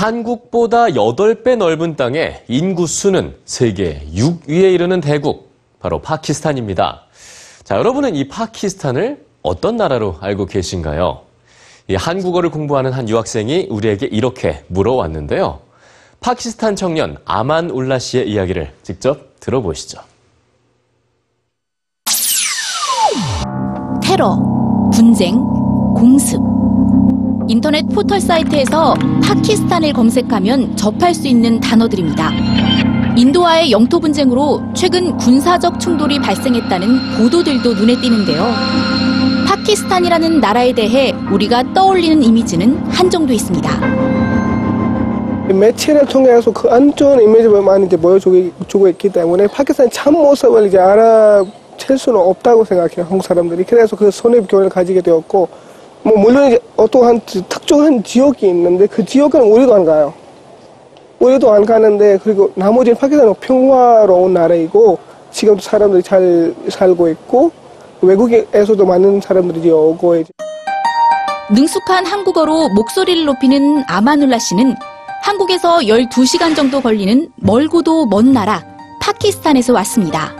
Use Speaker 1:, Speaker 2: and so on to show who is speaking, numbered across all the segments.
Speaker 1: 한국보다 8배 넓은 땅에 인구 수는 세계 6위에 이르는 대국, 바로 파키스탄입니다. 자, 여러분은 이 파키스탄을 어떤 나라로 알고 계신가요? 이 한국어를 공부하는 한 유학생이 우리에게 이렇게 물어왔는데요. 파키스탄 청년 아만 울라 씨의 이야기를 직접 들어보시죠.
Speaker 2: 테러, 분쟁, 공습. 인터넷 포털 사이트에서 파키스탄을 검색하면 접할 수 있는 단어들입니다. 인도와의 영토 분쟁으로 최근 군사적 충돌이 발생했다는 보도들도 눈에 띄는데요. 파키스탄이라는 나라에 대해 우리가 떠올리는 이미지는 한정돼 있습니다.
Speaker 3: 매체를 통해서 그 안 좋은 이미지를 많이 보여주고 있기 때문에 파키스탄 참 모습을 이제 알아챌 수는 없다고 생각해요 한국 사람들이 그래서 그 선입견을 가지게 되었고 뭐 물론 어떠한 특정한 지역이 있는데 그 지역은 우리도 안 가요 우리도 안 가는데 그리고 나머지는 파키스탄은 평화로운 나라이고 지금도 사람들이 잘 살고 있고 외국에서도 많은 사람들이 오고 이제
Speaker 2: 능숙한 한국어로 목소리를 높이는 아마눌라 씨는 한국에서 12시간 정도 걸리는 멀고도 먼 나라 파키스탄에서 왔습니다.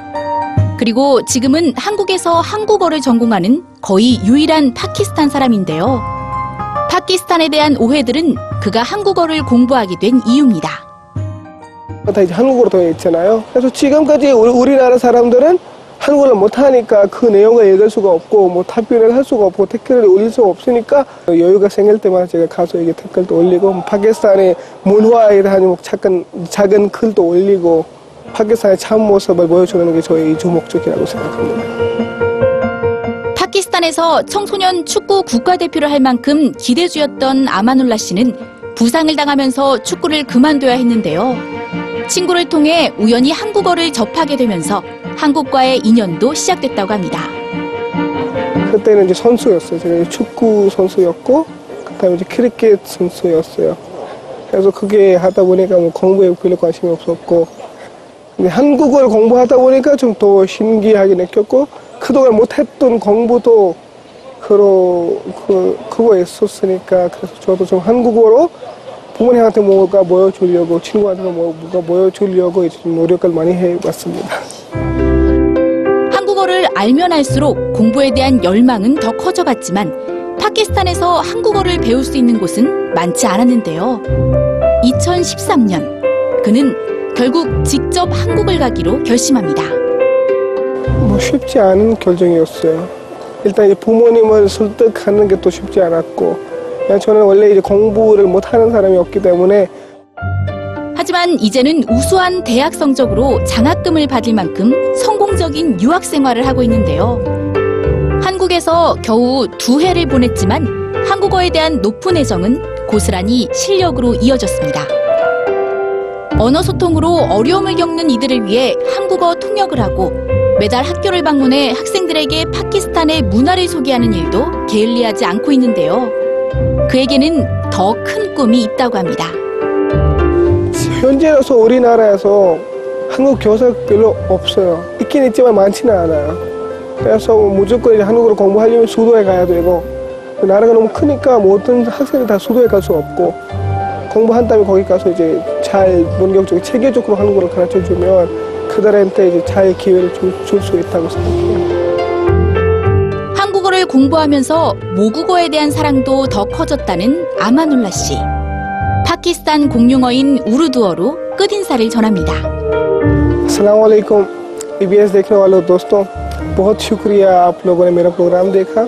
Speaker 2: 그리고 지금은 한국에서 한국어를 전공하는 거의 유일한 파키스탄 사람인데요. 파키스탄에 대한 오해들은 그가 한국어를 공부하게 된 이유입니다.
Speaker 3: 다 이제 한국어로 되어 있잖아요. 그래서 지금까지 우리, 우리나라 사람들은 한국어를 못하니까 그 내용을 읽을 수가 없고 뭐 답변을 할 수가 없고 댓글을 올릴 수가 없으니까 여유가 생길 때마다 제가 가서 이게 댓글도 올리고 뭐 파키스탄의 문화에 대한 뭐 작은 작은 글도 올리고 파키스탄의 참 모습을 보여주는 게 저의 주 목적이라고 생각합니다.
Speaker 2: 파키스탄에서 청소년 축구 국가대표를 할 만큼 기대주였던 아마눌라 씨는 부상을 당하면서 축구를 그만둬야 했는데요. 친구를 통해 우연히 한국어를 접하게 되면서 한국과의 인연도 시작됐다고 합니다.
Speaker 3: 그때는 이제 선수였어요. 제가 축구 선수였고 그다음에 이제 크리켓 선수였어요. 그래서 그게 하다 보니까 뭐 공부에 별로 관심이 없었고 한국어를 공부하다 보니까 좀 더 신기하게 느꼈고 그동안 못했던 공부도 그로 그 그거 있었으니까 그래서 저도 좀 한국어로 부모님한테 뭐가 보여주려고 친구한테 뭐- 뭐가 보여주려고 노력을 많이 해왔습니다.
Speaker 2: 한국어를 알면 알수록 공부에 대한 열망은 더 커져갔지만 파키스탄에서 한국어를 배울 수 있는 곳은 많지 않았는데요. 2013년 그는 결국 직접 한국을 가기로 결심합니다.
Speaker 3: 뭐 쉽지 않은 결정이었어요. 일단 부모님을 설득하는 게 또 쉽지 않았고, 그냥 저는 원래 이제 공부를 못하는 사람이었기 때문에
Speaker 2: 하지만 이제는 우수한 대학 성적으로 장학금을 받을 만큼 성공적인 유학 생활을 하고 있는데요. 한국에서 겨우 두 해를 보냈지만 한국어에 대한 높은 애정은 고스란히 실력으로 이어졌습니다. 언어 소통으로 어려움을 겪는 이들을 위해 한국어 통역을 하고 매달 학교를 방문해 학생들에게 파키스탄의 문화를 소개하는 일도 게을리하지 않고 있는데요. 그에게는 더 큰 꿈이 있다고 합니다.
Speaker 3: 현재로서 우리나라에서 한국 교사 별로 없어요. 있긴 있지만 많지는 않아요. 그래서 무조건 이제 한국어로 공부하려면 수도에 가야 되고, 나라가 너무 크니까 모든 학생이 다 수도에 갈 수 없고, 공부한다면 거기 가서 이제 잘 본격적으로 체계적으로 한국어를 가르쳐 주면 그들한테 이제 잘 기회를 줄 수 있다고 생각해요.
Speaker 2: 한국어를 공부하면서 모국어에 대한 사랑도 더 커졌다는 아마눌라 씨. 파키스탄 공용어인 우르두어로 끝인사를 전합니다.
Speaker 3: असलकुम ईबीएस देखने वालों दोस्तों बहुत शुक्रिया आप लोगों ने मेरा प्रोग्राम देखा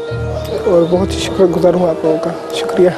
Speaker 3: और बहुत ही शुक्रगुजार हूँ आप लोगों का शुक्रिया